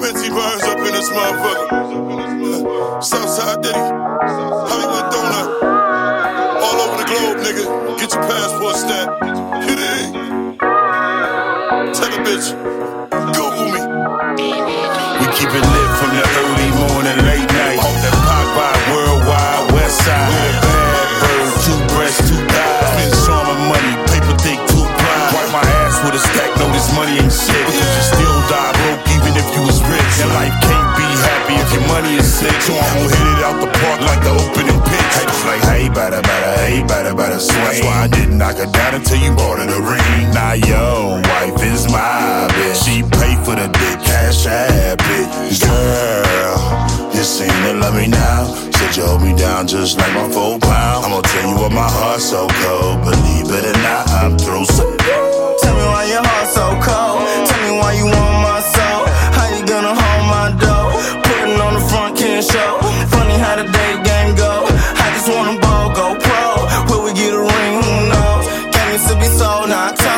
Minty Burns up in this motherfucker. Southside Diddy, Hollywood Donut. All over the globe, nigga. Get your passport stamped. Hit it. Eh? Tell a bitch, me. We keep it lit from the early morning, late night. Off that Popeye worldwide, west side. Bad two breasts, two thighs. Spend money, paper thick. Wipe my ass with a stack, this money ain't shit. But you still die broke even if you was rich. And life can't be happy if your money is sick. So I'm gonna hit it out the park like the opening pitch. Haters like, hey, better, better, hey, better, better swing. That's why I didn't knock her down until you bought her the ring. Now your wife is my bitch. She pay for the dick, cash app it. Girl, you seem to love me now. Said you hold me down just like my four pound. I'm gonna tell you what my heart's so cold. Believe it or not, I'm through. To be sold, not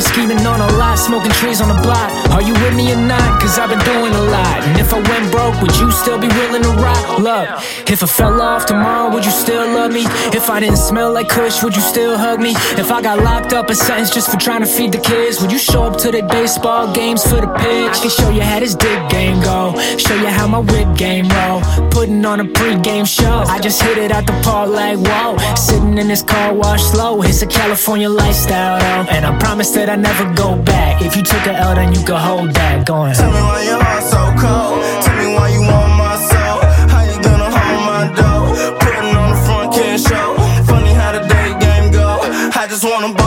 been scheming on a lot, smoking trees on the block. Are you with me or not? Cause I've been doing a lot. And if I went broke, would you still be willing to rock? Look, if I fell off tomorrow, would you still love me? If I didn't smell like Kush, would you still hug me? If I got locked up and sentenced just for trying to feed the kids, would you show up to the baseball games for the pitch? I can show you how this dick game go, show you how my whip game roll. Putting on a pregame show. I just hit it out the park like whoa. Sitting in this car wash slow. It's a California lifestyle though. And I promise that I never go back. If you took a L, then you could hold that. Going. Tell me why your heart so cold. Tell me why you want my soul. How you gonna hold my dough? Putting on the front can show. Funny how the day game go. I just wanna